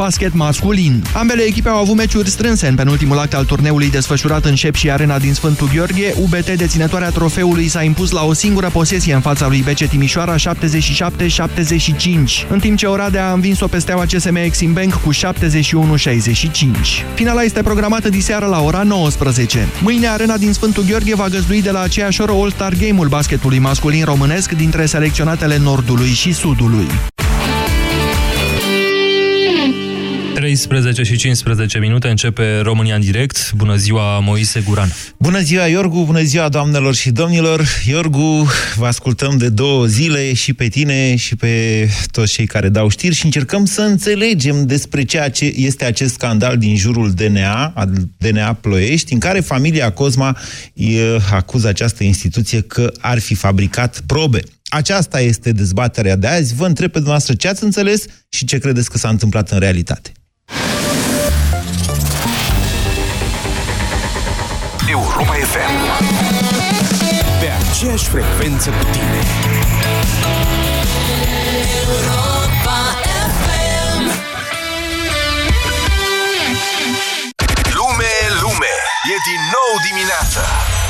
Basket masculin. Ambele echipe au avut meciuri strânse în penultimul act al turneului desfășurat în Șep și Arena din Sfântul Gheorghe. UBT, deținătoarea trofeului, s-a impus la o singură posesie în fața lui BC Timișoara 77-75, în timp ce Oradea a învins-o pe steaua CSM Exim Bank cu 71-65. Finala este programată diseară la ora 19. Mâine Arena din Sfântul Gheorghe va găzdui de la aceeași oră All-Star Game-ul basketului masculin românesc dintre selecționatele Nordului și Sudului. 13 și 15 minute începe România în direct. Bună ziua, Moise Guran. Bună ziua, Iorgu, bună ziua, doamnelor și domnilor. Iorgu, vă ascultăm de două zile și pe tine și pe toți cei care dau știri și încercăm să înțelegem despre ceea ce este acest scandal din jurul DNA, al DNA Ploiești, în care familia Cosma acuză această instituție că ar fi fabricat probe. Aceasta este dezbaterea de azi. Vă întreb pe dumneavoastră ce ați înțeles și ce credeți că s-a întâmplat în realitate. Europa FM Pe aceeași frecvență cu tine. Europa FM Lume, lume, e din nou dimineața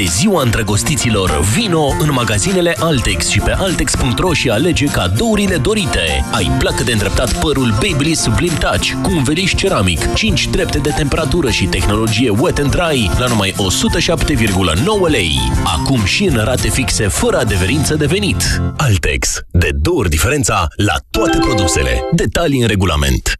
de ziua îndrăgostiților, vino în magazinele Altex și pe Altex.ro și alege cadourile dorite. Ai placă de îndreptat părul Babyliss Sublime Touch cu un veriș ceramic, 5 drepte de temperatură și tehnologie Wet and Dry la numai 107,9 lei. Acum și în rate fixe fără adeverință de venit. Altex. De două ori diferența la toate produsele. Detalii în regulament.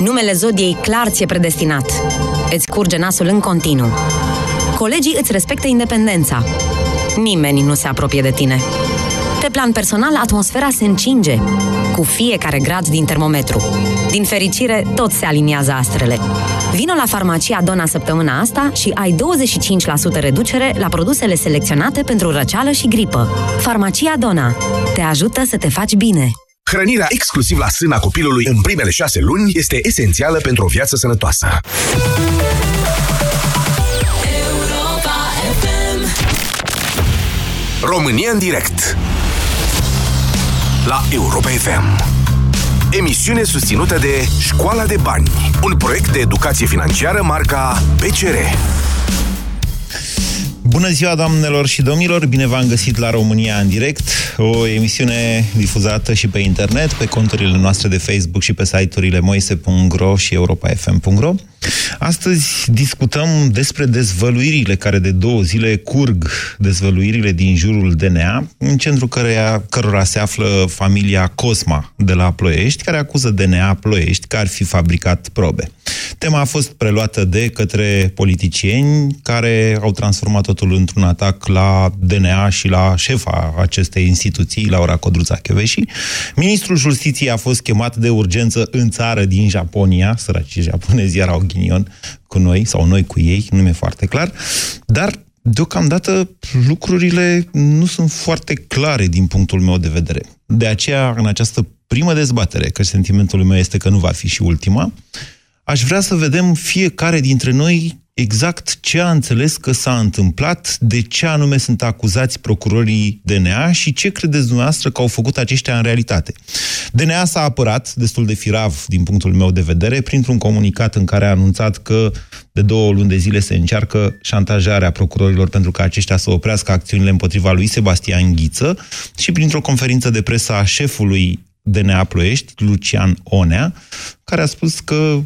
Numele zodiei clar ți-e predestinat. Îți curge nasul în continuu. Colegii îți respectă independența. Nimeni nu se apropie de tine. Pe plan personal, atmosfera se încinge cu fiecare grad din termometru. Din fericire, tot se aliniază astrele. Vino la farmacia Dona săptămâna asta și ai 25% reducere la produsele selecționate pentru răceală și gripă. Farmacia Dona te ajută să te faci bine. Hrănirea exclusiv la sâna copilului în primele șase luni este esențială pentru o viață sănătoasă. România în direct. La Europa FM Emisiune susținută de Școala de Bani Un proiect de educație financiară marca PCR Bună ziua, doamnelor și domnilor! Bine v-am găsit la România în direct, o emisiune difuzată și pe internet, pe conturile noastre de Facebook și pe site-urile moise.ro și europafm.ro. Astăzi discutăm despre dezvăluirile care de două zile curg, dezvăluirile din jurul DNA, în centrul căreia, cărora se află familia Cosma de la Ploiești, care acuză DNA Ploiești că ar fi fabricat probe. Tema a fost preluată de către politicieni care au transformat totul într-un atac la DNA și la șefa acestei instituții, Laura Codruța Cheveși. Ministrul Justiției a fost chemat de urgență în țară din Japonia, săracii japonezi erau ghinion cu noi, sau noi cu ei, nu mi-e foarte clar, dar deocamdată lucrurile nu sunt foarte clare din punctul meu de vedere. De aceea, în această primă dezbatere, că sentimentul meu este că nu va fi și ultima, aș vrea să vedem fiecare dintre noi exact ce a înțeles că s-a întâmplat, de ce anume sunt acuzați procurorii DNA și ce credeți dumneavoastră că au făcut aceștia în realitate. DNA s-a apărat destul de firav, din punctul meu de vedere, printr-un comunicat în care a anunțat că de două luni de zile se încearcă șantajarea procurorilor pentru ca aceștia să oprească acțiunile împotriva lui Sebastian Ghiță și printr-o conferință de presă a șefului DNA Ploiești, Lucian Onea, care a spus că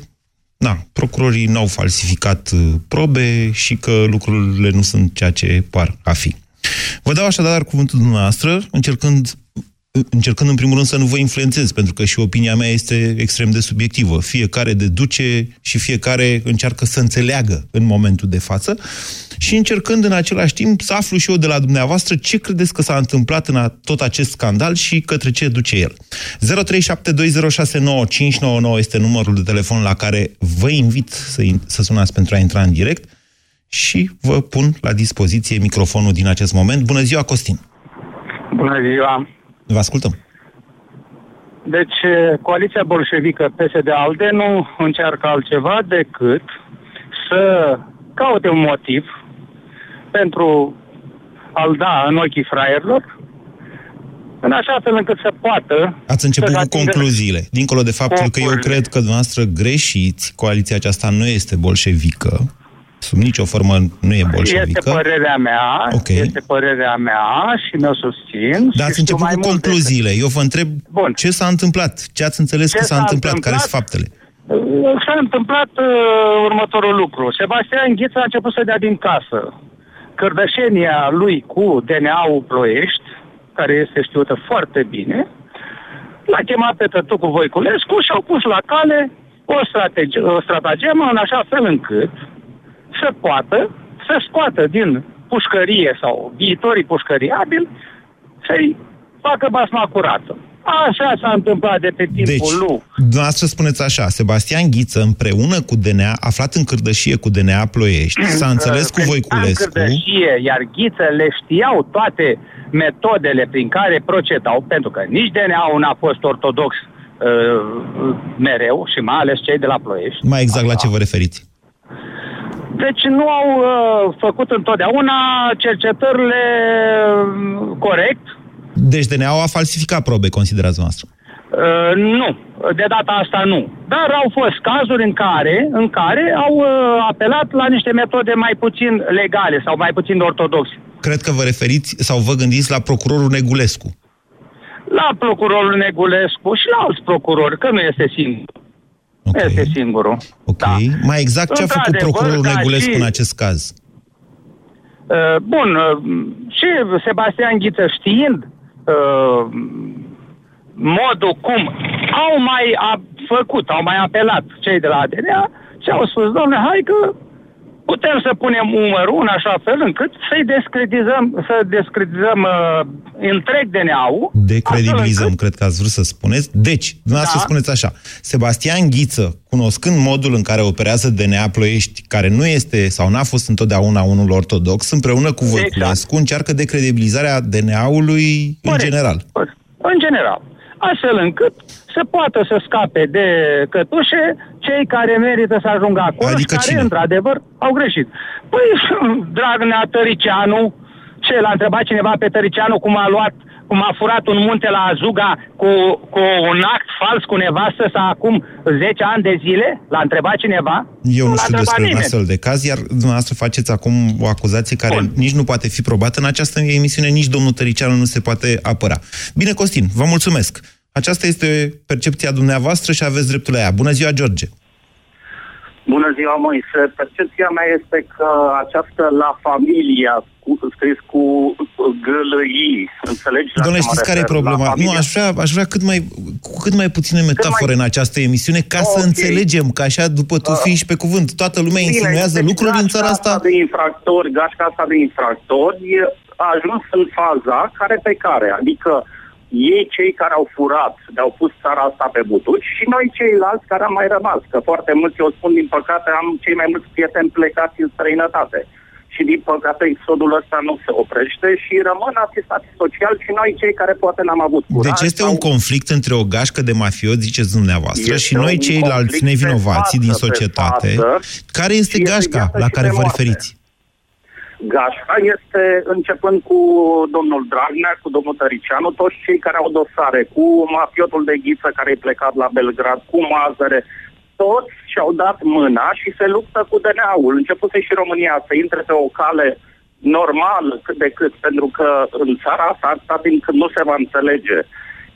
na, procurorii n-au falsificat uh, probe și că lucrurile nu sunt ceea ce par a fi. Vă dau așadar cuvântul dumneavoastră, încercând încercând în primul rând să nu vă influențez, pentru că și opinia mea este extrem de subiectivă. Fiecare deduce și fiecare încearcă să înțeleagă în momentul de față și încercând în același timp să aflu și eu de la dumneavoastră ce credeți că s-a întâmplat în tot acest scandal și către ce duce el. 0372069599 este numărul de telefon la care vă invit să, să sunați pentru a intra în direct și vă pun la dispoziție microfonul din acest moment. Bună ziua, Costin! Bună ziua! Vă ascultăm! Deci, coaliția bolșevică PSD-ALDE nu încearcă altceva decât să caute un motiv pentru a-l da în ochii fraierilor, în așa fel încât să poată... Ați început cu concluziile. Dincolo de faptul că eu cred că dumneavoastră greșiți, coaliția aceasta nu este bolșevică, sub nicio formă nu e bolșevică. Este părerea mea, okay. este părerea mea și mi-o susțin. Dar ați început cu concluziile. Eu vă întreb Bun. ce s-a întâmplat, ce ați înțeles ce că s-a, s-a întâmplat, întâmplat, care sunt faptele? S-a întâmplat uh, următorul lucru. Sebastian Ghiță a început să dea din casă cărdășenia lui cu DNA-ul Ploiești, care este știută foarte bine, l-a chemat pe Tătucu Voiculescu și au pus la cale o, strategi- o stratagemă în așa fel încât să poată să scoată din pușcărie sau viitorii pușcăriabili să-i facă basma curată. Așa s-a întâmplat de pe timpul deci, lui. dumneavoastră spuneți așa, Sebastian Ghiță împreună cu DNA, aflat în cârdășie cu DNA Ploiești, s-a înțeles cu Voiculescu. În cârdășie, iar Ghiță le știau toate metodele prin care procedau, pentru că nici DNA-ul n-a fost ortodox uh, mereu și mai ales cei de la Ploiești. Mai exact Așa. la ce vă referiți? Deci nu au uh, făcut întotdeauna cercetările uh, corect, deci DNA-ul a falsificat probe, considerați noastră? Uh, nu, de data asta nu. Dar au fost cazuri în care, în care au uh, apelat la niște metode mai puțin legale sau mai puțin ortodoxe. Cred că vă referiți sau vă gândiți la procurorul Negulescu. La procurorul Negulescu și la alți procurori, că nu este singur. Okay. Nu este singurul. Ok. Da. Mai exact ce a făcut procurorul Negulescu și... în acest caz? Uh, bun, uh, și Sebastian Ghiță știind uh, modul cum au mai a, făcut, au mai apelat cei de la ADNA și au spus, domnule, hai că putem să punem umărul în așa fel încât să-i descredizăm, să descredizăm uh, întreg DNA-ul. Decredibilizăm, încât... cred că ați vrut să spuneți. Deci, dumneavoastră da. spuneți așa, Sebastian Ghiță, cunoscând modul în care operează DNA Ploiești, care nu este sau n-a fost întotdeauna unul ortodox, împreună cu Voiculescu, exact. încearcă decredibilizarea DNA-ului în general. În general astfel încât să poată să scape de cătușe cei care merită să ajungă acolo adică și care, cine? într-adevăr, au greșit. Păi, Dragnea Tăricianu, ce, l-a întrebat cineva pe Tăricianu cum a luat cum a furat un munte la Azuga cu, cu un act fals cu nevastă sau acum 10 ani de zile? L-a întrebat cineva? Eu nu, nu știu despre nimeni. un astfel de caz, iar dumneavoastră faceți acum o acuzație care Bun. nici nu poate fi probată în această emisiune, nici domnul Tăricianu nu se poate apăra. Bine, Costin, vă mulțumesc. Aceasta este percepția dumneavoastră și aveți dreptul la ea. Bună ziua, George! Bună ziua, Moise. Percepția mea este că această la familia scris cu gălăi, înțelegi? Doamne, știți care e problema? Nu, aș vrea, aș vrea cât mai, cu cât mai puține metafore mai... în această emisiune, ca okay. să înțelegem că așa, după tu uh, fi și pe cuvânt, toată lumea Bine, insinuează deci lucruri în țara asta. de infractori, gașca asta de infractori a ajuns în faza care pe care, adică ei cei care au furat, le-au pus țara asta pe butuci și noi ceilalți care am mai rămas, că foarte mulți, eu spun din păcate, am cei mai mulți prieteni plecați în străinătate. Și din păcate exodul ăsta nu se oprește și rămân asistați social și noi cei care poate n-am avut curaj. Deci este sau... un conflict între o gașcă de mafioți, ziceți dumneavoastră, este și noi ceilalți nevinovații din societate. Față, care este gașca la care vă referiți? Gașca este, începând cu domnul Dragnea, cu domnul Tăricianu, toți cei care au dosare, cu mafiotul de ghiță care e plecat la Belgrad, cu Mazăre, toți și-au dat mâna și se luptă cu DNA-ul. Începuse și România să intre pe o cale normală cât de cât, pentru că în țara asta, atâta timp când nu se va înțelege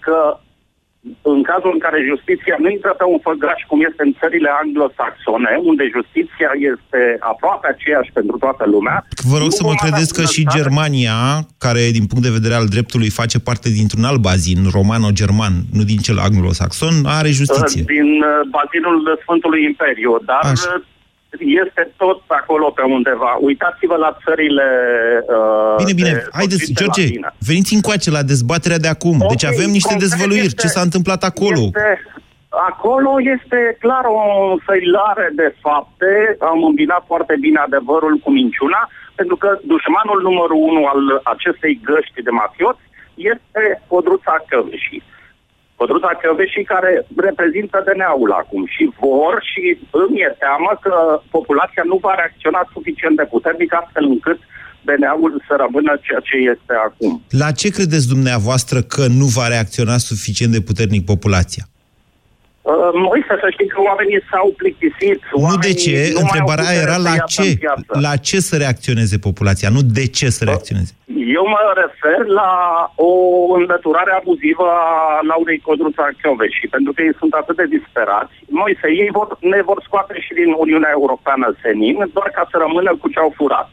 că în cazul în care justiția nu intră pe un făgaș cum este în țările anglosaxone, unde justiția este aproape aceeași pentru toată lumea... Vă rog nu să mă vom avea credeți că și bunăstare. Germania, care din punct de vedere al dreptului face parte dintr-un alt bazin romano-german, nu din cel anglosaxon, are justiție. din uh, bazinul Sfântului Imperiu, dar Așa. Uh, este tot acolo pe undeva. Uitați-vă la țările... Uh, Bine, bine, de haideți, sorginte George, latină. veniți încoace la dezbaterea de acum. Ok, deci avem niște concret dezvăluiri. este- Ce s-a întâmplat acolo? Este, acolo este clar o săilare de fapte. Am îmbinat foarte bine adevărul cu minciuna, pentru că dușmanul numărul unu al acestei găști de mafioți este Codruța Căveșii. Codruța Căveșii care reprezintă DNA-ul acum și vor și îmi e teamă că populația nu va reacționa suficient de puternic astfel încât DNA-ul să rămână ceea ce este acum. La ce credeți dumneavoastră că nu va reacționa suficient de puternic populația? Uh, Moise, să știi că oamenii s-au plictisit. Nu de oamenii ce, nu mai au întrebarea putere era să la iasă ce? în piață. La ce să reacționeze populația, nu de ce să reacționeze. Eu mă refer la o înlăturare abuzivă a Laurei Codruța Chioveși, pentru că ei sunt atât de disperați. Moise, ei vor, ne vor scoate și din Uniunea Europeană senin, doar ca să rămână cu ce au furat.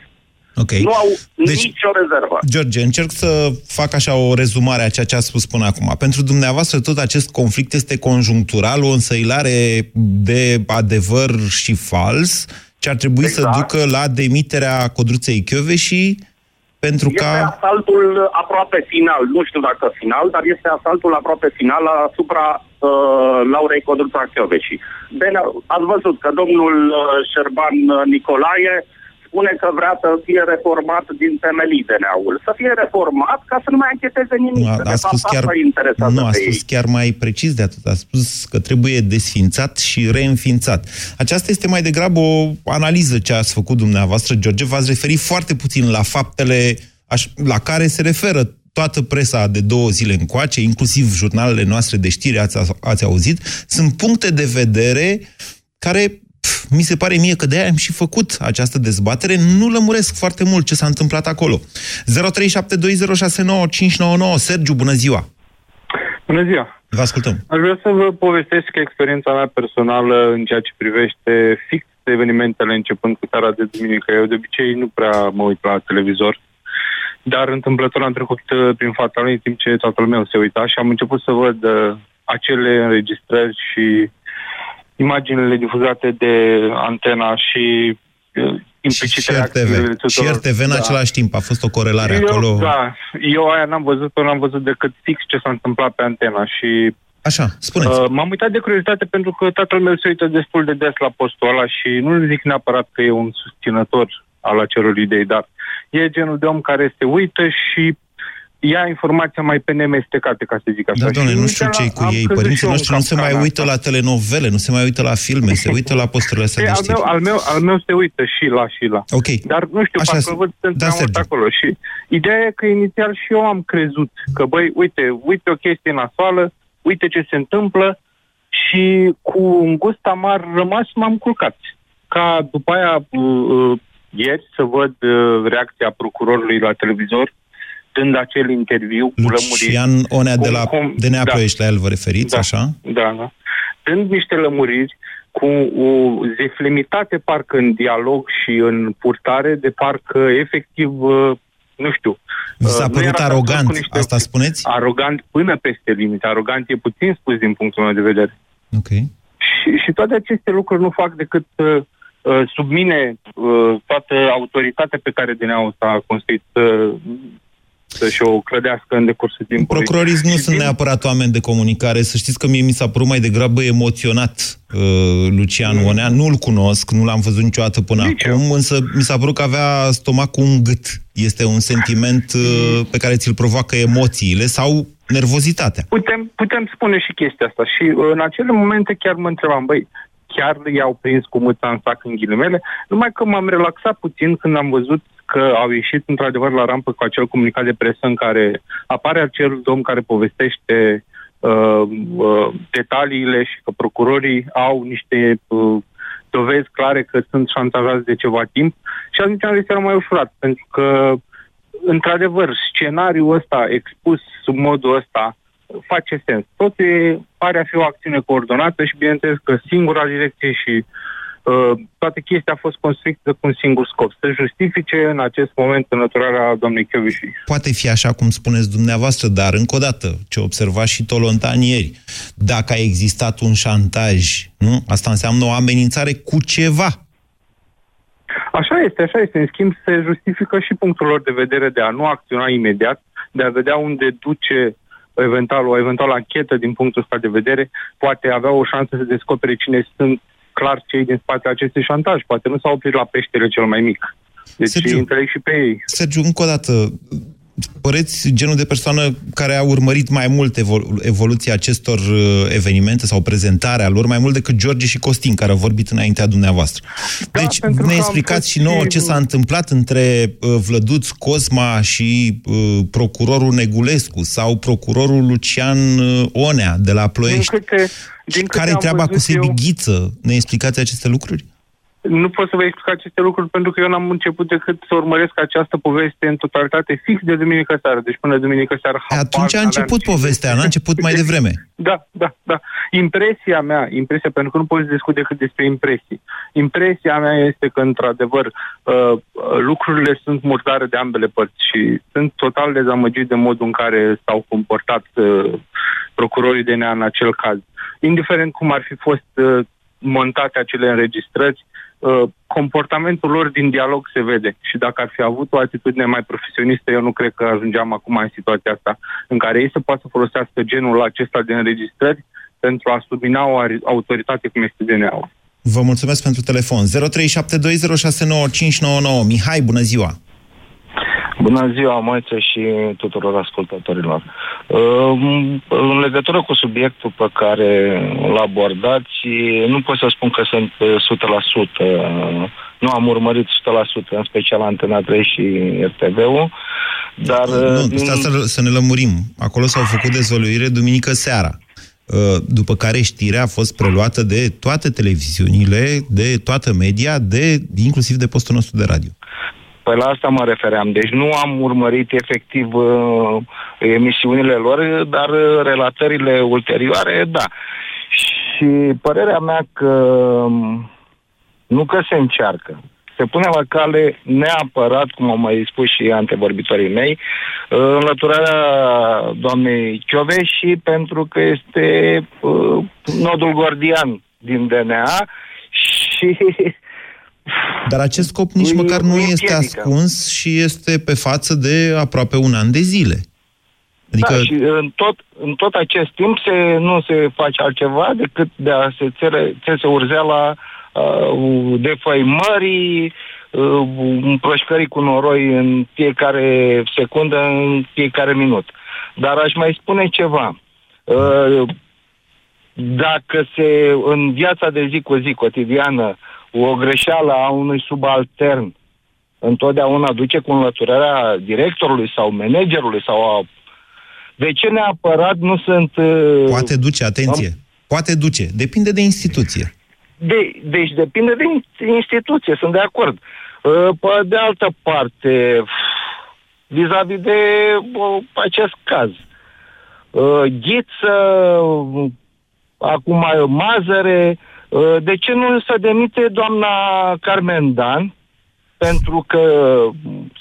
Ok. Nu au Deci- nicio rezervă. George, încerc să fac așa o rezumare a ceea ce a spus până acum. Pentru dumneavoastră tot acest conflict este conjunctural, o însăilare de adevăr și fals, ce ar trebui Exact. să ducă la demiterea Codruței și pentru Este ca... asaltul aproape final, nu știu dacă final, dar este asaltul aproape final asupra uh, Laurei Codruța Chioveși. Bine, ați văzut că domnul uh, Șerban uh, Nicolae spune că vrea să fie reformat din temelii DNA-ul. Să fie reformat ca să nu mai încheteze nimic. A, De a fapt, spus chiar, asta îi interesează nu, a pe spus ei. chiar mai precis de atât. A spus că trebuie desfințat și reînființat. Aceasta este mai degrabă o analiză ce ați făcut dumneavoastră, George. V-ați referit foarte puțin la faptele aș, la care se referă toată presa de două zile încoace, inclusiv jurnalele noastre de știri, ați, ați auzit. Sunt puncte de vedere care pf, mi se pare mie că de aia am și făcut această dezbatere, nu lămuresc foarte mult ce s-a întâmplat acolo. 0372069599 Sergiu, bună ziua! Bună ziua! Vă ascultăm. Aș vrea să vă povestesc experiența mea personală în ceea ce privește fix evenimentele începând cu seara de duminică. Eu de obicei nu prea mă uit la televizor, dar întâmplător am trecut uh, prin fața lui în timp ce toată lumea se uita și am început să văd uh, acele înregistrări și imaginile difuzate de antena și uh, implicit Și reacțiile RTV. Și tuturor. RTV în Da. același timp. A fost o corelare eu, acolo. Da, eu aia n-am văzut-o, n-am văzut decât fix ce s-a întâmplat pe antena și... Așa, spuneți. Uh, m-am uitat de curiozitate pentru că tatăl meu se uită destul de des la postul ăla și nu zic neapărat că e un susținător al acelor idei, dar e genul de om care se uită și ia informația mai pe nemestecate, ca să zic așa. Da, doamne, Și nu uite știu la- ce cu am ei. crezut și Părinții eu în noștri nu se mai capcana uită asta. la telenovele, nu se mai uită la filme, se uită la posturile astea Ei, de al, meu, știri. al, meu, al meu se uită și la și la. Ok. Dar nu știu, Așa, parcă văd sunt da, prea mult Sergiu. acolo. Și ideea e că inițial și eu am crezut că, băi, uite, uite o chestie nasoală, uite ce se întâmplă și cu un gust amar rămas m-am culcat. Ca după aia, uh, uh, ieri, să văd uh, reacția procurorului la televizor, dând acel interviu cu lămuriri. Lucian Onea de Cum- la cum- DNA da. Ploiești, la el vă referiți, Da. așa? Da, da. Dând niște lămuriri cu o zeflemitate parcă în dialog și în purtare, de parcă efectiv, uh, nu știu. Vi s-a uh, nu părut era arogant, cu niște- asta spuneți? Arogant până peste limite. Arogant e puțin spus din punctul meu de vedere. Ok. Și, și toate aceste lucruri nu fac decât uh, uh, submine uh, toată autoritatea pe care DNA-ul s-a construit uh, să-și o clădească în decursul timpului. Procurorii nu Și sunt din- neapărat oameni de comunicare. Să știți că mie mi s-a părut mai degrabă emoționat uh, Lucian Mm. Onea. Nu-l cunosc, nu l-am văzut niciodată până Nici eu. acum, însă mi s-a părut că avea stomacul un gât. Este un sentiment uh, pe care ți-l provoacă emoțiile sau nervozitatea. Putem, putem spune și chestia asta. Și uh, în acele momente chiar mă întrebam, băi, chiar i-au prins cu mâța în sac în ghilimele, numai că m-am relaxat puțin când am văzut că au ieșit într-adevăr la rampă cu acel comunicat de presă în care apare acel domn care povestește uh, uh, detaliile și că procurorii au niște uh, dovezi clare că sunt șantajați de ceva timp și atunci am zis era mai ușurat, pentru că într-adevăr, scenariul ăsta expus sub modul ăsta face sens. Tot e, pare a fi o acțiune coordonată și bineînțeles că singura direcție și uh, toată chestia a fost construită cu un singur scop, să justifice în acest moment înăturarea doamnei Chioviși. Poate fi așa cum spuneți dumneavoastră, dar încă o dată, ce observa și Tolontan ieri, dacă a existat un șantaj, nu? Asta înseamnă o amenințare cu ceva. Așa este, așa este. În schimb, se justifică și punctul lor de vedere de a nu acționa imediat, de a vedea unde duce eventual, o eventuală anchetă din punctul ăsta de vedere, poate avea o șansă să descopere cine sunt clar cei din spatele acestui șantaj. Poate nu s-au oprit la peștele cel mai mic. Deci Sergiu, înțeleg și pe ei. Sergiu, încă o dată, păreți genul de persoană care a urmărit mai mult evolu- evoluția acestor uh, evenimente sau prezentarea lor, mai mult decât George și Costin, care au vorbit înaintea dumneavoastră. Deci pentru ne că am explicați fost și nouă și- ce s-a întâmplat între uh, Vlăduț Cosma și uh, procurorul Negulescu sau procurorul Lucian uh, Onea de la Din Ploiești. câte, din câte Care-i am treaba cu văzut Sebi eu- Ghiță? Ne explicați aceste lucruri? Nu pot să vă explic aceste lucruri pentru că eu n-am început decât să urmăresc această poveste în totalitate fix de duminică seară. Deci până duminică seară E, habar Atunci a n-aveam început ce- povestea, n-a început mai devreme. Da, da, da. Impresia mea, impresia, pentru că nu pot să discut decât despre impresii. Impresia mea este că, într-adevăr, uh, lucrurile sunt murdare de ambele părți și sunt total dezamăgit de modul în care s-au comportat uh, procurorii DNA în acel caz. Indiferent cum ar fi fost uh, montate acele înregistrări, uh, comportamentul lor din dialog se vede și dacă ar fi avut o atitudine mai profesionistă, eu nu cred că ajungeam acum în situația asta în care ei să poată să folosească genul acesta de înregistrări pentru a submina o ari- autoritate cum este DNA-ul. Vă mulțumesc pentru telefon. 0372069599. Mihai, bună ziua! Bună ziua, Moise și tuturor ascultătorilor. Um, În legătură cu subiectul pe care îl abordați, nu pot să spun că sunt uh, 100%. Nu am urmărit 100%, în special Antena 3 și RTV-ul, dar... uh, Nu, din- stai să, să ne lămurim. Acolo s-au făcut dezvăluire duminică seara. Uh, După care știrea a fost preluată de toate televiziunile, de toată media, de inclusiv de postul nostru de radio. Păi la asta mă refeream. Deci nu am urmărit efectiv uh, emisiunile lor, dar uh, relatările ulterioare, da. Și părerea mea că um, nu că se încearcă. Se pune la cale neapărat, cum au mai spus și antevorbitorii mei, uh, înlăturarea doamnei și pentru că este uh, nodul gordian din DNA și Dar acest scop nici Îi- măcar nu îi este împiedică. ascuns și este pe față de aproape un an de zile. Adică, Da, și în tot, în tot acest timp se, nu se face altceva decât de a se țere, țese urzeala uh, defăimării, uh, împroșcării cu noroi în fiecare secundă, în fiecare minut. Dar aș mai spune ceva. Uh, dacă se, în viața de zi cu zi cotidiană, o greșeală a unui subaltern întotdeauna duce cu înlăturarea directorului sau managerului sau a... De ce neapărat nu sunt... uh, poate duce, atenție, poate duce. Depinde de instituție. De, deci depinde de in- instituție, sunt de acord. Uh, Pe de altă parte, vis-a-vis de uh, acest caz, uh, Ghiță, uh, acum Mazăre, uh, de ce nu se demite doamna Carmen Dan? Pentru că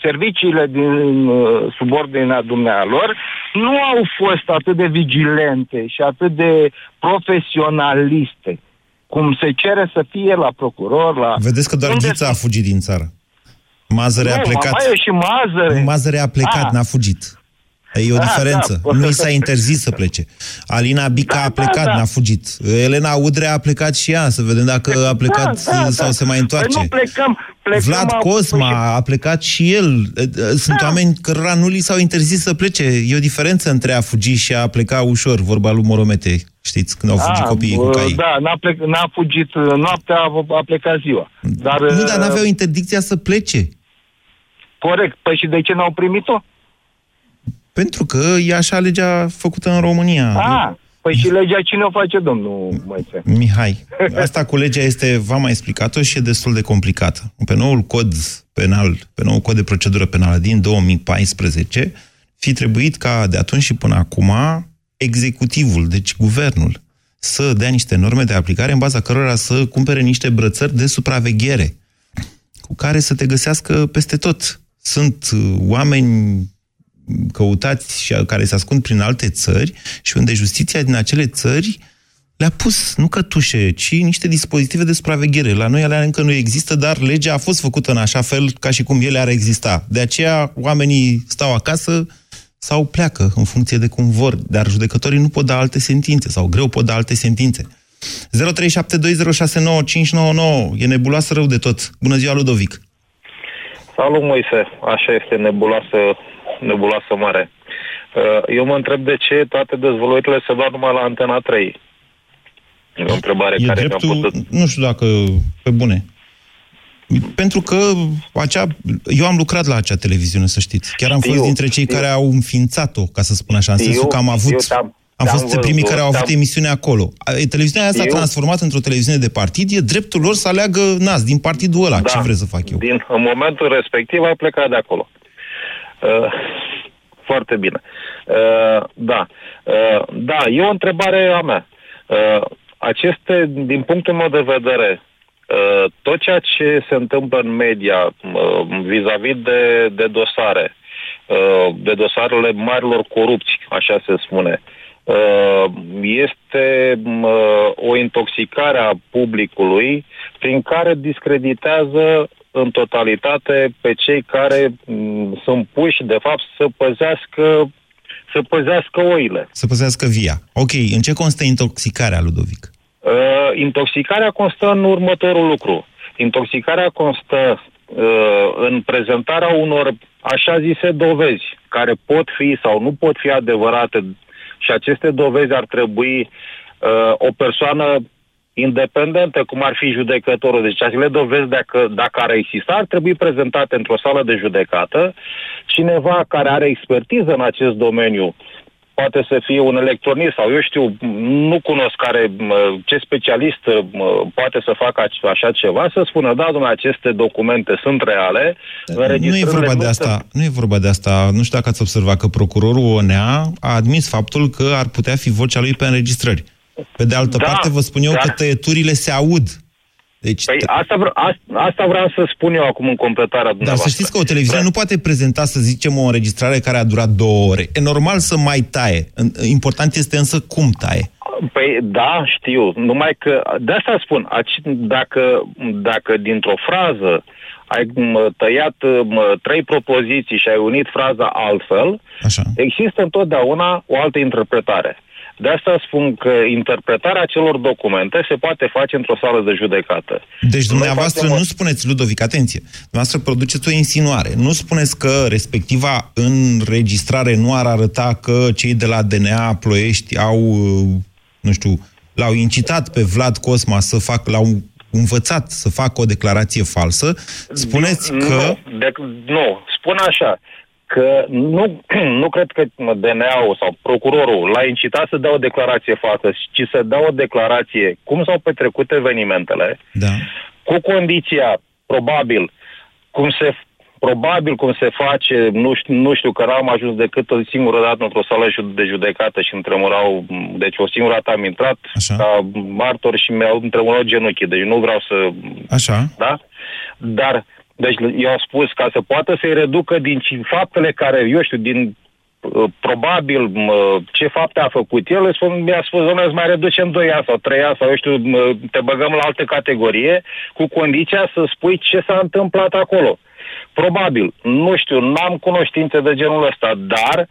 serviciile din uh, subordinea dumnealor nu au fost atât de vigilente și atât de profesionaliste cum se cere să fie la procuror, la... Vedeți că doar Unde Ghiță a fugit din țară. Mazăre a Nu, plecat. mai e și Mazăre. Mazăre a plecat, Ah. n-a fugit. E o Ah, diferență. da. Nu i s-a interzis să plece. Alina Bica a plecat, da. n-a fugit. Elena Udrea a plecat și ea, să vedem dacă a plecat sau se mai întoarce. Păi nu plecăm, plecăm Vlad acum Cosma și- a plecat și el. Sunt oameni cărora nu li s-au interzis să plece. E o diferență între a fugi și a pleca ușor, vorba lui Moromete. Știți, când au fugit Ah, copiii cu bă, caii. Da, n-a, plec, n-a fugit uh, noaptea, a, a plecat ziua. Dar, Nu, dar uh, n-aveau interdicția să plece. Corect. Păi și de ce n-au primit-o? Pentru că e așa legea făcută în România. Ah, păi și legea cine o face, domnul Moise? Mihai, asta cu legea este, v-am mai explicat-o și e destul de complicată. Pe noul cod penal, pe noul cod de procedură penală din 2014, fi trebuit ca de atunci și până acum executivul, deci guvernul, să dea niște norme de aplicare în baza cărora să cumpere niște brățări de supraveghere cu care să te găsească peste tot. Sunt uh, oameni căutați și care se ascund prin alte țări și unde justiția din acele țări le-a pus, nu cătușe, ci niște dispozitive de supraveghere. La noi alea încă nu există, dar legea a fost făcută în așa fel ca și cum ele ar exista. De aceea oamenii stau acasă sau pleacă în funcție de cum vor, dar judecătorii nu pot da alte sentințe sau greu pot da alte sentințe. 0372069599 e nebuloasă rău de tot. Bună ziua, Ludovic! Salut, Moise! Așa este nebuloasă, nebuloasă mare. Uh, eu mă întreb de ce toate dezvăluirile se dau numai la Antena 3. E o întrebare e care dreptul, mi-a putut... nu știu dacă, pe bune. Pentru că acea, eu am lucrat la acea televiziune, să știți. Chiar am fost Știu, dintre cei știu. care au înființat-o, ca să spun așa, în sensul Eu- că am avut... eu te-am- am te-am fost primii văzut, care au avut te-am- emisiune acolo. A- Televiziunea asta s-a Eu- transformat într-o televiziune de partid, e dreptul lor să aleagă nas din partidul ăla. Ce vreți să fac eu? Din, în momentul respectiv ai plecat de acolo. Uh, foarte bine. Uh, da. Uh, da, e o întrebare a mea. Uh, aceste, din punctul meu de vedere, uh, tot ceea ce se întâmplă în media uh, vis-a-vis de, de dosare, uh, de dosarele marilor corupți, așa se spune, uh, este uh, o intoxicare a publicului prin care discreditează în totalitate pe cei care m, sunt puși, de fapt, să păzească, să păzească oile. Să păzească via. Ok, în ce constă intoxicarea, Ludovic? Uh, intoxicarea constă în următorul lucru. Intoxicarea constă uh, în prezentarea unor așa zise dovezi, care pot fi sau nu pot fi adevărate și aceste dovezi ar trebui uh, o persoană independentă, cum ar fi judecătorul. Deci acele dovezi, dacă, dacă ar exista, ar trebui prezentate într-o sală de judecată. Cineva care are expertiză în acest domeniu, poate să fie un electronist sau eu știu, nu cunosc care, mă, ce specialist mă, poate să facă ac- așa ceva, să spună, da, domnule, aceste documente sunt reale, Nu e vorba de asta, nu e vorba de asta. Nu știu dacă ați observat că procurorul Onea a admis faptul că ar putea fi vocea lui pe înregistrări. Pe de altă Da, parte, vă spun eu da. că tăieturile se aud. Deci, Păi asta, vre- asta, asta vreau să spun eu acum în completarea Dar dumneavoastră. să știți că o televiziune nu poate prezenta, să zicem, o înregistrare care a durat două ore. E normal să mai taie. În- Important este însă cum taie. Păi da, știu. Numai că, de asta spun, aci- dacă, dacă dintr-o frază ai mă, tăiat mă, trei propoziții și ai unit fraza altfel, Așa. există întotdeauna o altă interpretare. De asta spun că interpretarea celor documente se poate face într-o sală de judecată. Deci dumneavoastră facem o- nu spuneți, Ludovic, atenție, dumneavoastră produceți o insinuare. Nu spuneți că respectiva înregistrare nu ar arăta că cei de la DNA Ploiești au, uh, nu știu, l-au incitat pe Vlad Cosma să fac, l-au învățat să facă o declarație falsă. Spuneți că... Nu, de, nu, spun așa, că nu, nu cred că DNA-ul sau procurorul l-a incitat să dea o declarație falsă, ci să dea o declarație cum s-au petrecut evenimentele, Da. cu condiția, probabil, cum se probabil cum se face, nu știu, nu știu că n-am ajuns decât o singură dată într-o sală ju- de judecată și îmi tremurau, deci o singură dată am intrat Așa. ca martor și mi-au îmi tremurau genunchii, deci nu vreau să Așa. da? Dar, deci eu am spus, ca să poată să-i reducă din ci- faptele care, eu știu, din uh, probabil mă, ce fapte a făcut el, îi spun, mi-a spus, domnule, îți mai reducem 2 ani sau 3 ani sau, eu știu, mă, te băgăm la altă categorie, cu condiția să spui ce s-a întâmplat acolo. Probabil, nu știu, n-am cunoștințe de genul ăsta, dar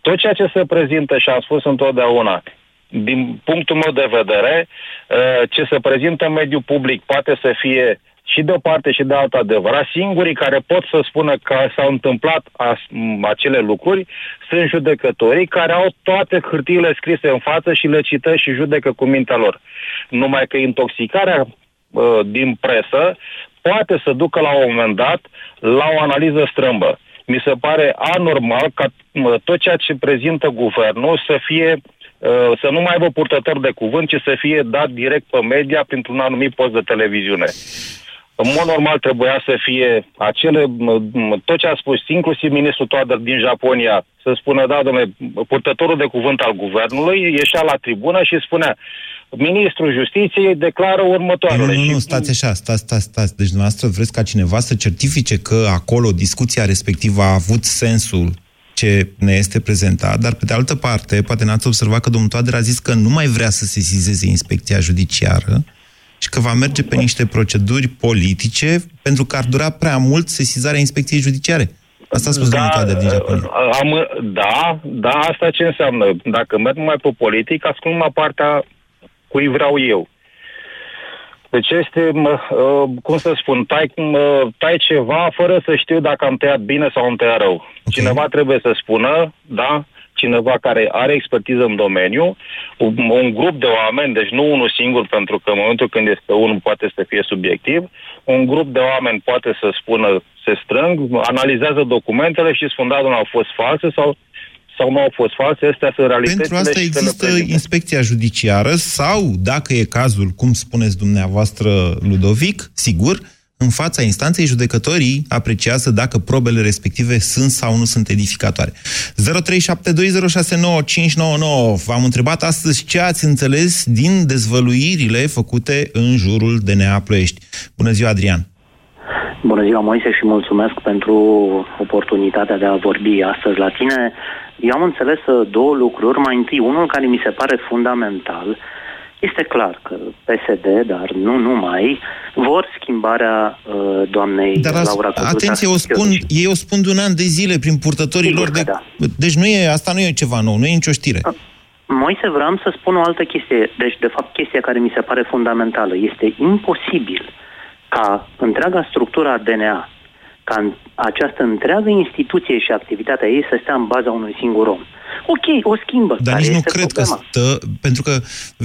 tot ceea ce se prezintă și am spus întotdeauna, din punctul meu de vedere, uh, ce se prezintă în mediul public poate să fie și de o parte și de alta adevărat. Singurii care pot să spună că s-au întâmplat as- m, acele lucruri sunt judecătorii care au toate hârtiile scrise în față și le cită și judecă cu mintea lor. Numai că intoxicarea uh, din presă poate să ducă la un moment dat la o analiză strâmbă. Mi se pare anormal ca mă, tot ceea ce prezintă guvernul să fie uh, să nu mai aibă purtător de cuvânt, ci să fie dat direct pe media printr-un anumit post de televiziune. În mod normal trebuia să fie acele, m- m- tot ce a spus, inclusiv ministrul Toader din Japonia, să spună, da, domnule, purtătorul de cuvânt al guvernului ieșea la tribună și spunea, ministrul justiției declară următoarele. Nu, nu, Și- nu, stați așa, stați, stați, stați. Deci dumneavoastră vreți ca cineva să certifice că acolo discuția respectivă a avut sensul ce ne este prezentat, dar pe de altă parte, poate n-ați observat că domnul Toader a zis că nu mai vrea să sesizeze inspecția judiciară și că va merge pe niște proceduri politice pentru că ar dura prea mult sesizarea inspecției judiciare. Asta a spus da, domnul Toader din Japonia. Am, da, da, asta ce înseamnă? Dacă merg numai pe politic, ascult numai partea cui vreau eu. Deci este, mă, uh, cum să spun, tai, mă, tai ceva fără să știu dacă am tăiat bine sau am tăiat rău. Okay. Cineva trebuie să spună, da, cineva care are expertiză în domeniu, un, un grup de oameni, deci nu unul singur, pentru că în momentul când este unul poate să fie subiectiv, un grup de oameni poate să spună, se strâng, analizează documentele și spun, da, domnule, au fost false sau sau nu au fost false, astea sunt realitățile Pentru asta și se le există prezintă. inspecția judiciară sau, dacă e cazul, cum spuneți dumneavoastră, Ludovic, sigur, în fața instanței judecătorii apreciază dacă probele respective sunt sau nu sunt edificatoare. 0372069599 V-am întrebat astăzi ce ați înțeles din dezvăluirile făcute în jurul DNA Ploiești. Bună ziua, Adrian! Bună ziua, Moise, și mulțumesc pentru oportunitatea de a vorbi astăzi la tine. Eu am înțeles uh, două lucruri. Mai întâi, unul care mi se pare fundamental. Este clar că PSD, dar nu numai, vor schimbarea uh, doamnei Dar as- Laura Codruța atenție, o spun, ei o spun de un an de zile prin purtătorii lor de... da. Deci nu e, asta nu e ceva nou, nu e nicio știre. Moise, vreau să spun o altă chestie. Deci, de fapt, chestia care mi se pare fundamentală. Este imposibil ca întreaga structura DNA, ca în această întreagă instituție și activitatea ei să stea în baza unui singur om. Ok, o schimbă. Dar care nici nu este cred problema? că stă, pentru că,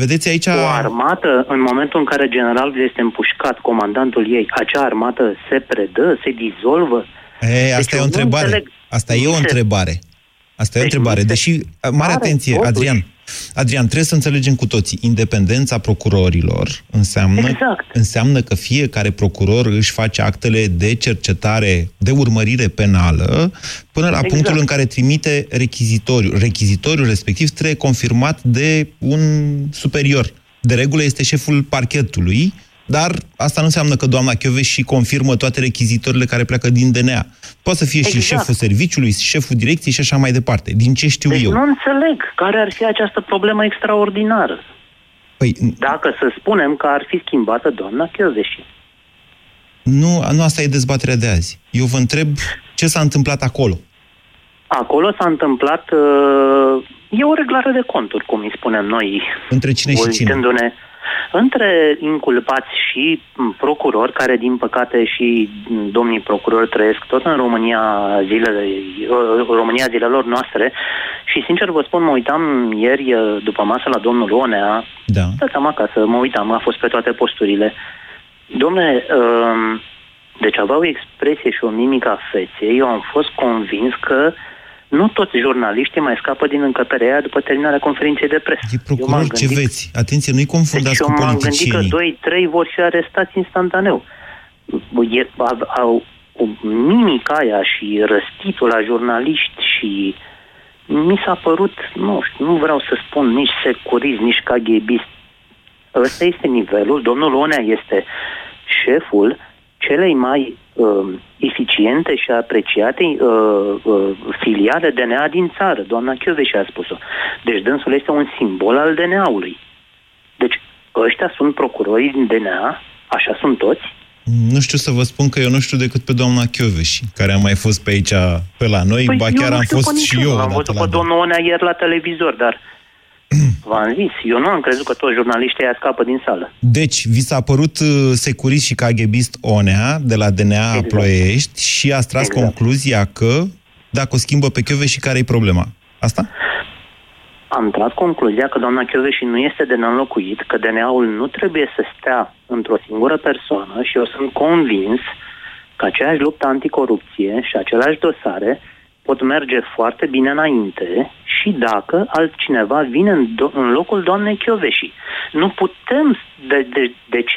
vedeți aici... O armată, în momentul în care generalul este împușcat, comandantul ei, acea armată se predă, se dizolvă? E, asta Deci e eu o nu întrebare. înțeleg. Asta e o Mi se- întrebare. Asta e o Deci întrebare. mi se Deși, mare pare, atenție, totuși- Adrian. Adrian, trebuie să înțelegem cu toții. Independența procurorilor înseamnă, Exact. înseamnă că fiecare procuror își face actele de cercetare, de urmărire penală, până la Exact. punctul în care trimite rechizitoriu. Rechizitoriul respectiv trebuie confirmat de un superior. De regulă este șeful parchetului, dar asta nu înseamnă că doamna și confirmă toate rechizitorile care pleacă din DNA. Poate să fie și Exact. șeful serviciului, șeful direcției și așa mai departe. Din ce știu Deci eu. nu înțeleg care ar fi această problemă extraordinară. Păi, Dacă să spunem că ar fi schimbată doamna Chioveși. nu, nu asta e dezbaterea de azi. Eu vă întreb ce s-a întâmplat acolo. Acolo s-a întâmplat, uh, e o reglare de conturi, cum îi spunem noi. Între cine și cine? Uitându-ne Între inculpați și m, procurori, care din păcate și m, domnii procurori trăiesc tot în România, zilele, uh, România zilelor noastre și sincer vă spun, mă uitam ieri uh, după masă la domnul Onea, Da. stăteam acasă, mă uitam, a fost pe toate posturile. Domne, um, deci avea o expresie și o mimică a feței, eu am fost convins că nu toți jurnaliștii mai scapă din încăperea aia după terminarea conferinței de presă. E procuror ce veți. Atenție, nu-i confundați deci cu eu m-am gândit că politicienii. doi, trei vor fi arestați instantaneu. E, a, au, cu mimica aia și răstitul la jurnaliști și mi s-a părut, nu știu, nu vreau să spun nici securist, nici caghebist. Ăsta este nivelul, domnul Onea este șeful celei mai uh, eficiente și apreciate uh, uh, filiale DNA din țară. Doamna Chioveși a spus-o. Deci dânsul este un simbol al DNA-ului. Deci ăștia sunt procurorii din DNA, așa sunt toți, Nu știu să vă spun că eu nu știu decât pe doamna Chioveși, care a mai fost pe aici, pe la noi, ba Păi eu chiar nu am știu pe fost și niciunul. eu Am odată văzut la pe domnul Onea ieri la televizor, dar v-am zis, eu nu am crezut că toți jurnaliștii aia scapă din sală. Deci, vi s-a părut uh, securist și caghebist Onea de la DNA exact. Ploiești și ați tras exact. concluzia că dacă o schimbă pe și care e problema? Asta? Am tras concluzia că doamna Chioveși nu este de neînlocuit, că DNA-ul nu trebuie să stea într-o singură persoană și eu sunt convins că aceeași luptă anticorupție și aceleași dosare pot merge foarte bine înainte și dacă altcineva vine în, do- în locul doamnei Chioveși. Nu putem, de, de, deci,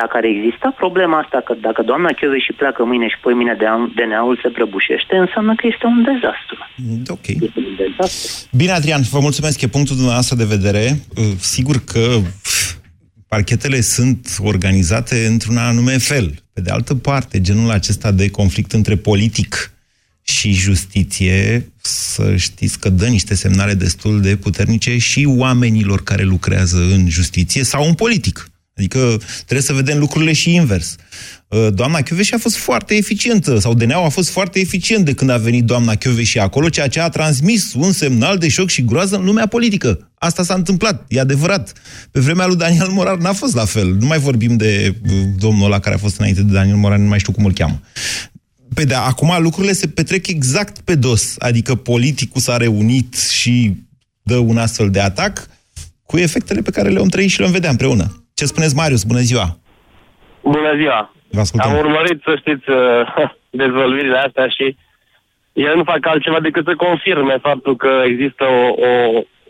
Dacă ar exista problema asta, că dacă doamna și pleacă mâine și poi mine DNA-ul se prăbușește, înseamnă că este un dezastru. Ok. Bine, Adrian, vă mulțumesc, e punctul dumneavoastră de vedere. Uh, sigur că parchetele sunt organizate într-un anume fel. Pe de altă parte, genul acesta de conflict între politic și justiție, să știți că dă niște semnale destul de puternice și oamenilor care lucrează în justiție sau în politic. Adică trebuie să vedem lucrurile și invers. Uh, doamna și a fost foarte eficientă, sau dna a fost foarte eficient de când a venit doamna și acolo, ceea ce a transmis un semnal de șoc și groază în lumea politică. Asta s-a întâmplat, e adevărat. Pe vremea lui Daniel Morar n-a fost la fel. Nu mai vorbim de uh, domnul ăla care a fost înainte de Daniel Morar, nu mai știu cum îl cheamă. Pe de acum lucrurile se petrec exact pe dos, adică politicul s-a reunit și dă un astfel de atac cu efectele pe care le-am trăit și le-am vedea împreună. Ce spuneți, Marius? Bună ziua! Bună ziua! Am urmărit, să știți, uh, dezvăluirile astea și ele nu fac altceva decât să confirme faptul că există o, o,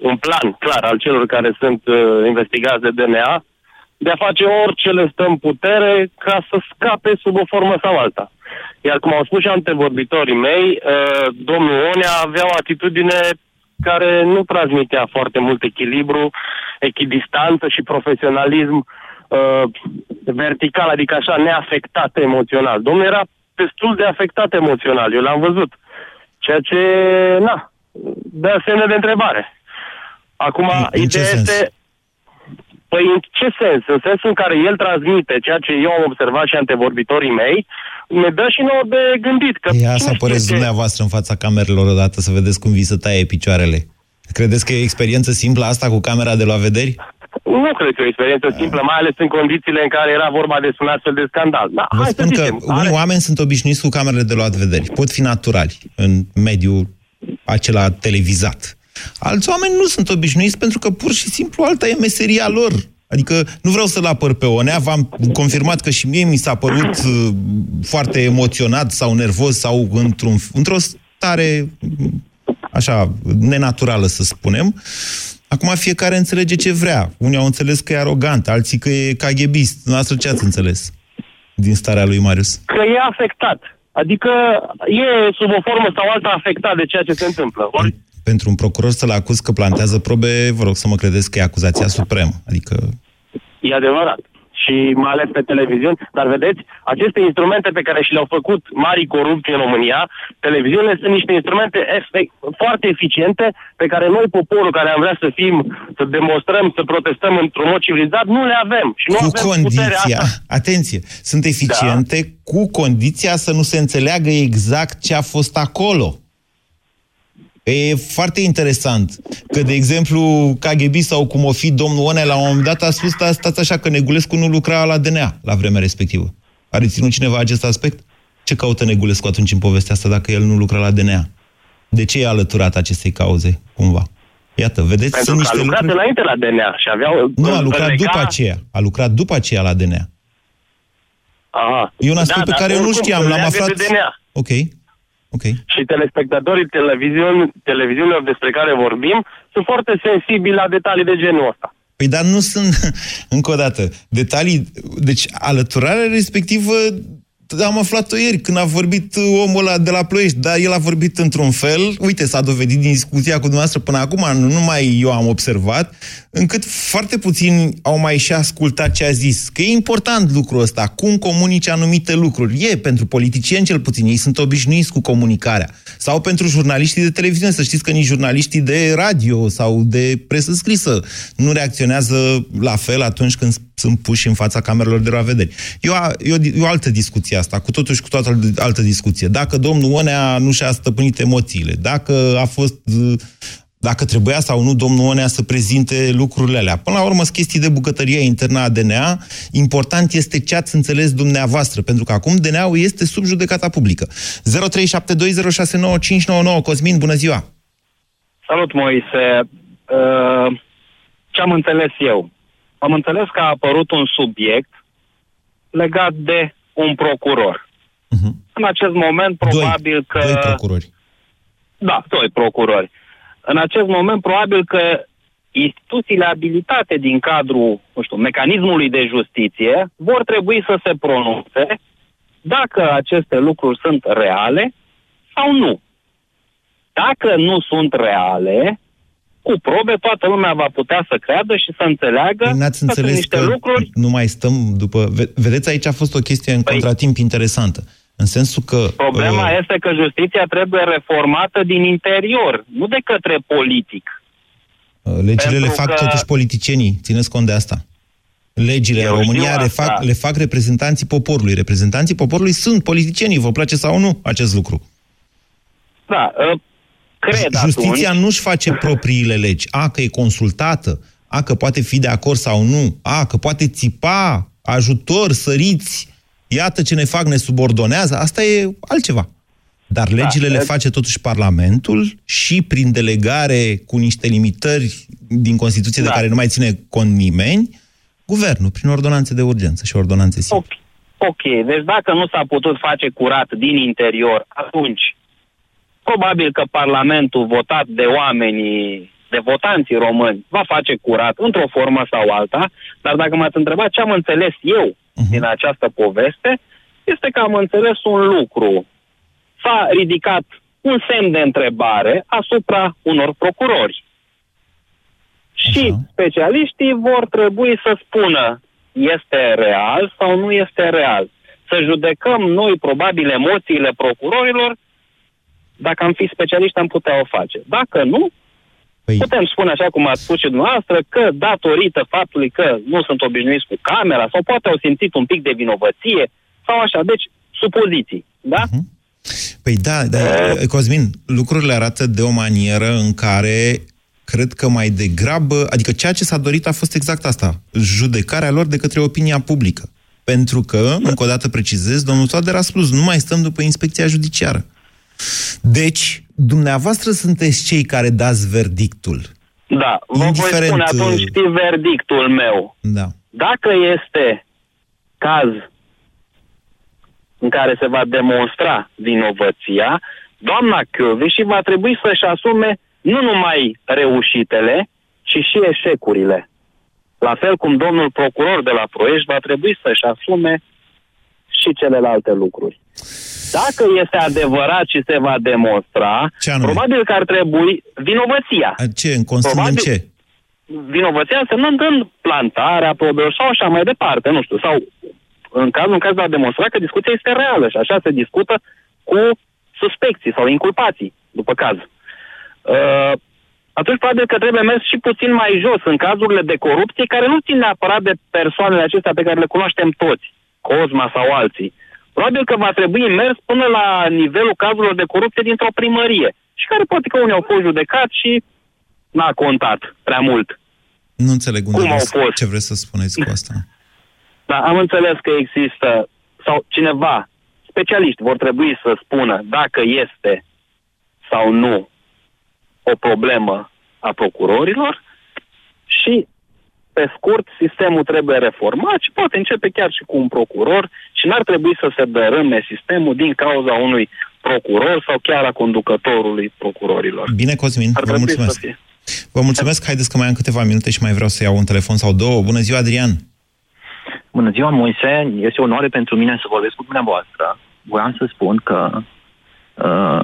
un plan clar al celor care sunt uh, investigați de DNA de a face orice le stă în putere ca să scape sub o formă sau alta. Iar cum au spus și antevorbitorii mei, uh, domnul Onea avea o atitudine care nu transmitea foarte mult echilibru, echidistanță și profesionalism uh, vertical, adică așa, neafectat emoțional. Domnul era destul de afectat emoțional, eu l-am văzut. Ceea ce, na, dă semne de întrebare. Acum, în, ideea în este... Sens? Păi în ce sens? În sensul în care el transmite ceea ce eu am observat și antevorbitorii mei, ne dă și nouă de gândit. Că Ia să apăreți ce... dumneavoastră în fața camerelor odată să vedeți cum vi se taie picioarele. Credeți că e experiență simplă asta cu camera de la vederi? Nu cred că e o experiență simplă, mai ales în condițiile în care era vorba de un astfel de scandal. Da, Vă spun că zicem, unii are... oameni sunt obișnuiți cu camerele de luat vederi. Pot fi naturali în mediul acela televizat. Alți oameni nu sunt obișnuiți pentru că pur și simplu alta e meseria lor. Adică nu vreau să-l apăr pe Onea, v-am confirmat că și mie mi s-a părut uh, foarte emoționat sau nervos sau într-un, într-o stare așa, nenaturală, să spunem. Acum fiecare înțelege ce vrea. Unii au înțeles că e arogant, alții că e caghebist. Noastră ce ați înțeles din starea lui Marius? Că e afectat. Adică e sub o formă sau alta afectat de ceea ce se întâmplă. Ori pentru un procuror să-l acuz că plantează probe, vă rog să mă credeți că e acuzația supremă. Adică... E adevărat. Și mai ales pe televiziuni. Dar vedeți, aceste instrumente pe care și le-au făcut mari corupții în România, televiziunile sunt niște instrumente efect, foarte eficiente pe care noi, poporul care am vrea să fim, să demonstrăm, să protestăm într-un mod civilizat, nu le avem. Și nu cu avem condiția, atenție, sunt eficiente da. cu condiția să nu se înțeleagă exact ce a fost acolo. E foarte interesant că, de exemplu, KGB sau cum o fi domnul Onea, la un moment dat a spus, sta, stați așa, că Negulescu nu lucra la DNA la vremea respectivă. A reținut cineva acest aspect? Ce caută Negulescu atunci în povestea asta dacă el nu lucra la DNA? De ce e alăturat acestei cauze, cumva? Iată, vedeți, Pentru sunt niște a lucrat lucruri... înainte la DNA și avea... Nu, a lucrat lega... după aceea. A lucrat după aceea la DNA. Aha. E un aspect da, pe care eu nu știam, l-am aflat... DNA. Ok. Okay. Și telespectatorii televiziuni, televiziunilor despre care vorbim sunt foarte sensibili la detalii de genul ăsta. Păi dar nu sunt, încă o dată, detalii... Deci alăturarea respectivă am aflat-o ieri când a vorbit omul ăla de la Ploiești, dar el a vorbit într-un fel, uite, s-a dovedit din discuția cu dumneavoastră până acum, nu numai eu am observat, încât foarte puțini au mai și ascultat ce a zis. Că e important lucrul ăsta, cum comunici anumite lucruri. E, pentru politicieni cel puțin, ei sunt obișnuiți cu comunicarea. Sau pentru jurnaliștii de televiziune, să știți că nici jurnaliștii de radio sau de presă scrisă nu reacționează la fel atunci când sunt puși în fața camerelor de la vedere. E o, e, o, e o altă discuție asta, cu totul și cu toată altă discuție. Dacă domnul Onea nu și-a stăpânit emoțiile, dacă a fost dacă trebuia sau nu domnul Onea să prezinte lucrurile alea. Până la urmă, sunt chestii de bucătărie internă a DNA. Important este ce ați înțeles dumneavoastră, pentru că acum DNA-ul este sub judecata publică. 0372069599 Cosmin, bună ziua! Salut, Moise! Uh, ce am înțeles eu? Am înțeles că a apărut un subiect legat de un procuror. Uh-huh. În acest moment, probabil doi, că... Doi procurori. Da, doi procurori. În acest moment, probabil că instituțiile abilitate din cadrul, nu știu, mecanismului de justiție vor trebui să se pronunțe dacă aceste lucruri sunt reale sau nu. Dacă nu sunt reale, cu probe, toată lumea va putea să creadă și să înțeleagă păi N-ați că înțeles sunt niște că lucruri... nu mai stăm după... Vedeți, aici a fost o chestie în păi... contratimp interesantă. În sensul că... Problema uh... este că justiția trebuie reformată din interior, nu de către politic. Uh, legile le fac că... totuși politicienii, țineți cont de asta. Legile în România le fac, le fac reprezentanții poporului. Reprezentanții poporului sunt politicienii, vă place sau nu acest lucru? Da, uh, cred Justiția atunci... nu-și face propriile legi. A, că e consultată, a, că poate fi de acord sau nu, a, că poate țipa ajutor, săriți, iată ce ne fac, ne subordonează, asta e altceva. Dar da, legile da, le face totuși Parlamentul și prin delegare cu niște limitări din Constituție da. de care nu mai ține cont nimeni, guvernul, prin ordonanțe de urgență și ordonanțe simple. Ok, ok. deci dacă nu s-a putut face curat din interior, atunci probabil că Parlamentul votat de oamenii, de votanții români, va face curat într-o formă sau alta, dar dacă m-ați întrebat ce am înțeles eu uh-huh. din această poveste, este că am înțeles un lucru. S-a ridicat un semn de întrebare asupra unor procurori. Și uh-huh. specialiștii vor trebui să spună este real sau nu este real. Să judecăm noi probabil emoțiile procurorilor dacă am fi specialiști, am putea o face. Dacă nu, păi... putem spune, așa cum ați spus și dumneavoastră, că datorită faptului că nu sunt obișnuiți cu camera sau poate au simțit un pic de vinovăție sau așa. Deci, supoziții, da? Uh-huh. Păi da, da uh... Cosmin, lucrurile arată de o manieră în care cred că mai degrabă, adică ceea ce s-a dorit a fost exact asta, judecarea lor de către opinia publică. Pentru că, încă o dată precizez, domnul Toader a spus, nu mai stăm după inspecția judiciară. Deci, dumneavoastră sunteți cei care dați verdictul. Da, vă Indiferent... voi spune atunci știi verdictul meu. Da. Dacă este caz în care se va demonstra vinovăția, doamna și va trebui să-și asume nu numai reușitele, ci și eșecurile. La fel cum domnul procuror de la Proiești va trebui să-și asume și celelalte lucruri. Dacă este adevărat și se va demonstra, ce probabil că ar trebui vinovăția. Ce? În probabil, în ce? Vinovăția însemnând în plantarea probelor sau așa mai departe, nu știu, sau în cazul în care va demonstra că discuția este reală și așa se discută cu suspecții sau inculpații, după caz. Uh, atunci probabil că trebuie mers și puțin mai jos în cazurile de corupție care nu țin neapărat de persoanele acestea pe care le cunoaștem toți, Cosma sau alții, Probabil că va trebui mers până la nivelul cazurilor de corupție dintr-o primărie. Și care poate că unii au fost judecați și n-a contat prea mult. Nu înțeleg unde Cum au fost? ce vreți să spuneți cu asta. Da, am înțeles că există, sau cineva, specialiști vor trebui să spună dacă este sau nu o problemă a procurorilor și pe scurt, sistemul trebuie reformat și poate începe chiar și cu un procuror și n-ar trebui să se dărâme sistemul din cauza unui procuror sau chiar a conducătorului procurorilor. Bine, Cosmin, Ar vă mulțumesc. Vă mulțumesc, haideți că mai am câteva minute și mai vreau să iau un telefon sau două. Bună ziua, Adrian! Bună ziua, Moise! Este o onoare pentru mine să vorbesc cu dumneavoastră. Voiam să spun că uh,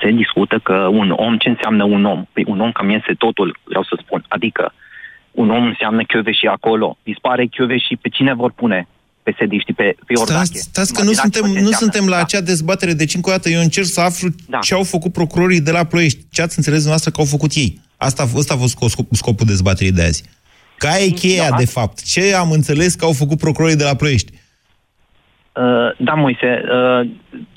se discută că un om, ce înseamnă un om? Păi un om cam este totul, vreau să spun. Adică un om înseamnă și acolo. Dispare și pe cine vor pune? pe sediști, pe, pe Iordache. Stați, stați că nu suntem, nu suntem la da. acea dezbatere, deci încă o dată eu încerc să aflu da. ce au făcut procurorii de la Ploiești. Ce ați înțeles dumneavoastră că au făcut ei? Asta, asta a fost scopul dezbaterii de azi. Ca e cheia, da. de fapt. Ce am înțeles că au făcut procurorii de la Ploiești? Uh, da, Moise, uh,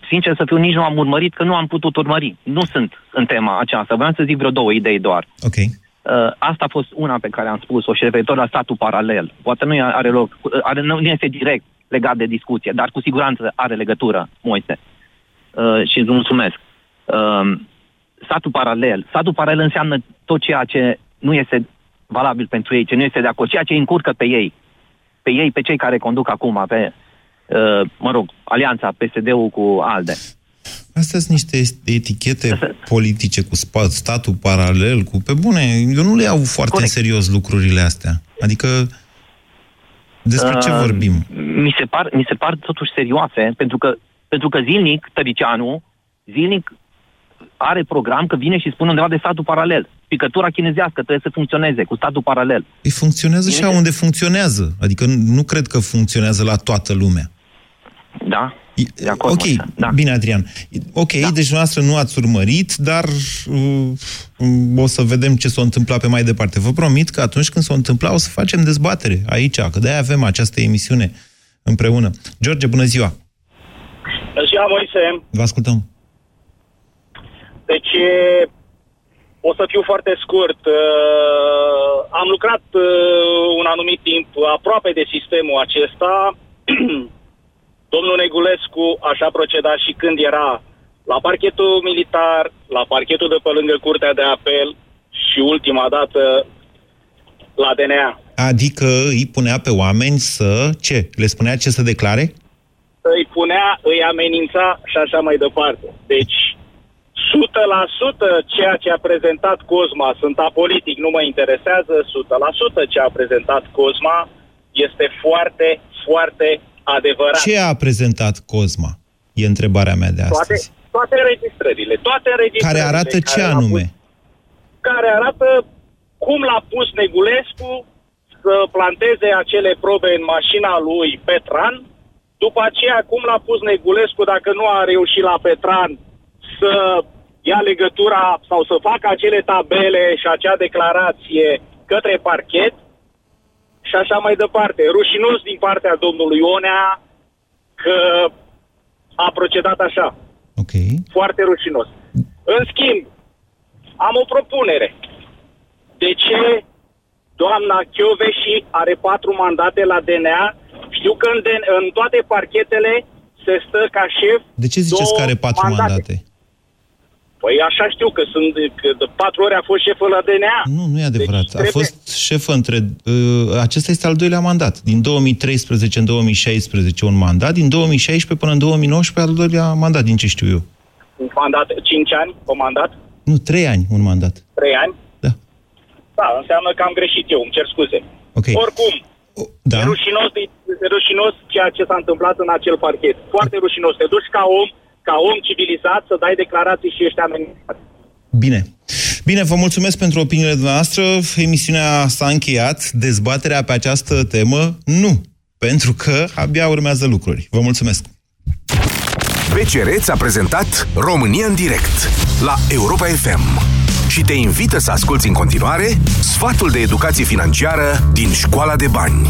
sincer să fiu, nici nu am urmărit, că nu am putut urmări. Nu sunt în tema aceasta. Vreau să zic vreo două idei doar. Ok. Uh, asta a fost una pe care am spus-o și referitor la statul paralel. Poate nu are loc, uh, are, nu este direct legat de discuție, dar cu siguranță are legătură, Moise. Uh, și îți mulțumesc. Uh, statul paralel. Statul paralel înseamnă tot ceea ce nu este valabil pentru ei, ce nu este de acord, ceea ce încurcă pe ei. Pe ei, pe cei care conduc acum, pe, uh, mă rog, alianța PSD-ul cu ALDE. Astea sunt niște etichete politice cu statul paralel, cu... Pe bune, eu nu le iau foarte Corect. în serios lucrurile astea. Adică, despre uh, ce vorbim? Mi se, par, mi se par totuși serioase, pentru că, pentru că zilnic, Tăricianu, zilnic are program că vine și spune undeva de statul paralel. Picătura chinezească trebuie să funcționeze cu statul paralel. Ei funcționează și unde funcționează. Adică nu cred că funcționează la toată lumea. Da, de acord, ok, da. bine, Adrian. Ok, da. deci noastră nu ați urmărit, dar uh, o să vedem ce s-a întâmplat pe mai departe. Vă promit că atunci când s-a întâmplat o să facem dezbatere aici, că de-aia avem această emisiune împreună. George, bună ziua! Bună ziua, Moise! Vă ascultăm! Deci, o să fiu foarte scurt. Uh, am lucrat uh, un anumit timp aproape de sistemul acesta. Domnul Negulescu așa proceda și când era la parchetul militar, la parchetul de pe lângă Curtea de Apel și ultima dată la DNA. Adică îi punea pe oameni să... Ce? Le spunea ce să declare? Îi punea, îi amenința și așa mai departe. Deci 100% ceea ce a prezentat Cosma, sunt apolitic, nu mă interesează, 100% ce a prezentat Cosma este foarte, foarte adevărat. Ce a prezentat Cosma? E întrebarea mea de astăzi. Toate, toate înregistrările, toate înregistrările. Care arată ce care anume? Pus, care arată cum l-a pus Negulescu să planteze acele probe în mașina lui Petran, după aceea cum l-a pus Negulescu dacă nu a reușit la Petran să ia legătura sau să facă acele tabele și acea declarație către parchet și așa mai departe. Rușinos din partea domnului Ionea că a procedat așa. Ok. Foarte rușinos. În schimb, am o propunere. De ce doamna Chioveși are patru mandate la DNA? Știu că în, în toate parchetele se stă ca șef De ce ziceți că are patru mandate? mandate? Păi așa știu că sunt că de patru ori a fost șefă la DNA. Nu, nu e adevărat. Deci, trebuie... A fost șefă între... Uh, acesta este al doilea mandat. Din 2013 în 2016 un mandat, din 2016 până în 2019 al doilea mandat, din ce știu eu. Un mandat, 5 ani, o mandat? Nu, 3 ani, un mandat. 3 ani? Da. Da, înseamnă că am greșit eu, îmi cer scuze. Okay. Oricum, da. e, rușinos, e rușinos ceea ce s-a întâmplat în acel parchet. Foarte rușinos. Te duci ca om ca om civilizat să dai declarații și ești amenințat. Bine. Bine, vă mulțumesc pentru opiniile noastre. Emisiunea s-a încheiat. Dezbaterea pe această temă, nu. Pentru că abia urmează lucruri. Vă mulțumesc. BCR a prezentat România în direct la Europa FM și te invită să asculti în continuare sfatul de educație financiară din Școala de Bani.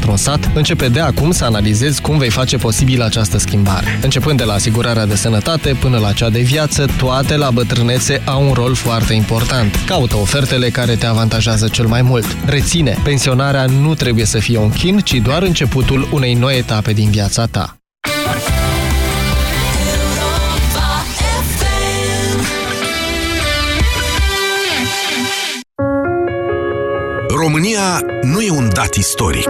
într-un sat, începe de acum să analizezi cum vei face posibil această schimbare. Începând de la asigurarea de sănătate până la cea de viață, toate la bătrânețe au un rol foarte important. Caută ofertele care te avantajează cel mai mult. Reține, pensionarea nu trebuie să fie un chin, ci doar începutul unei noi etape din viața ta. România nu e un dat istoric.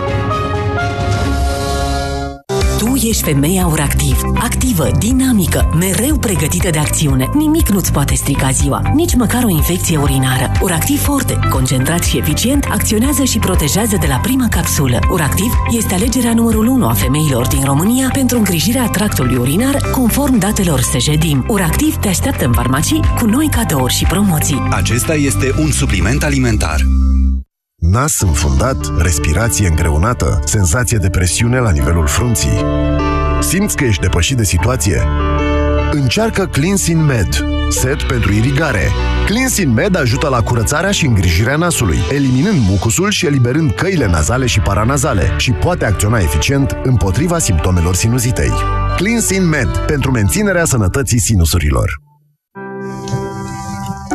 Ești femeia Uractiv. Activă, dinamică, mereu pregătită de acțiune. Nimic nu-ți poate strica ziua, nici măcar o infecție urinară. Uractiv Forte, concentrat și eficient, acționează și protejează de la prima capsulă. Uractiv este alegerea numărul 1 a femeilor din România pentru îngrijirea tractului urinar, conform datelor Sejedim. Uractiv te așteaptă în farmacii cu noi cadouri și promoții. Acesta este un supliment alimentar. Nas înfundat, respirație îngreunată, senzație de presiune la nivelul frunții. Simți că ești depășit de situație? Încearcă Cleansin Med, set pentru irigare. Cleansin Med ajută la curățarea și îngrijirea nasului, eliminând mucusul și eliberând căile nazale și paranazale și poate acționa eficient împotriva simptomelor sinuzitei. Cleansin Med, pentru menținerea sănătății sinusurilor.